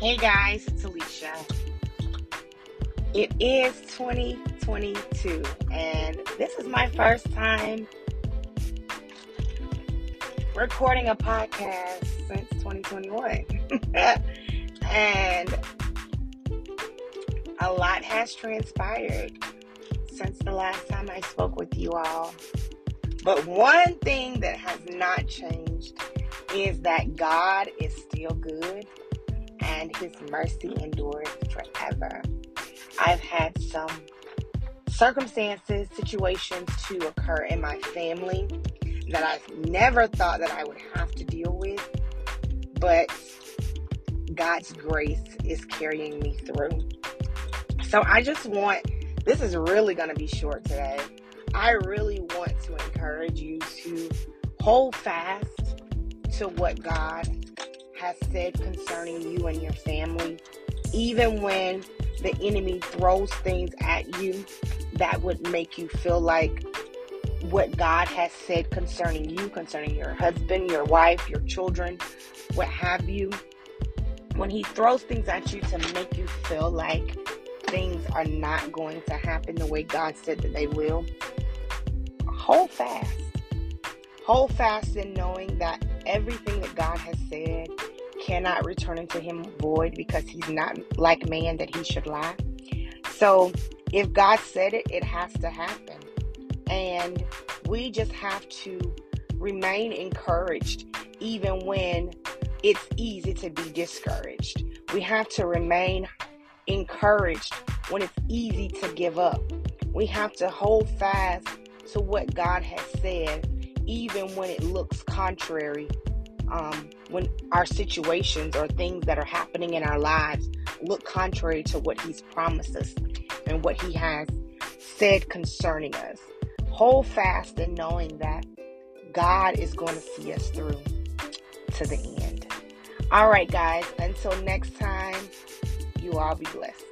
Hey guys, it's Alicia. It is 2022, and this is my first time recording a podcast since 2021. and a lot has transpired since the last time I spoke with you all. But one thing that has not changed is that God is still good and his mercy endures forever. I've had some circumstances, situations to occur in my family that I never thought that I would have to deal with, but God's grace is carrying me through. So I just want, this is really going to be short today. I really want to encourage you to hold fast to what God has said concerning you and your family, even when the enemy throws things at you that would make you feel like what God has said concerning you, concerning your husband, your wife, your children, what have you. When he throws things at you to make you feel like things are not going to happen the way God said that they will, hold fast. Hold fast in knowing that everything that God has said cannot return unto him void because he's not like man that he should lie. So if God said it, it has to happen. And we just have to remain encouraged even when it's easy to be discouraged. We have to remain encouraged when it's easy to give up. We have to hold fast to what God has said, even when it looks contrary um, when our situations or things that are happening in our lives look contrary to what He's promised us and what He has said concerning us. Hold fast in knowing that God is going to see us through to the end. All right, guys, until next time, you all be blessed.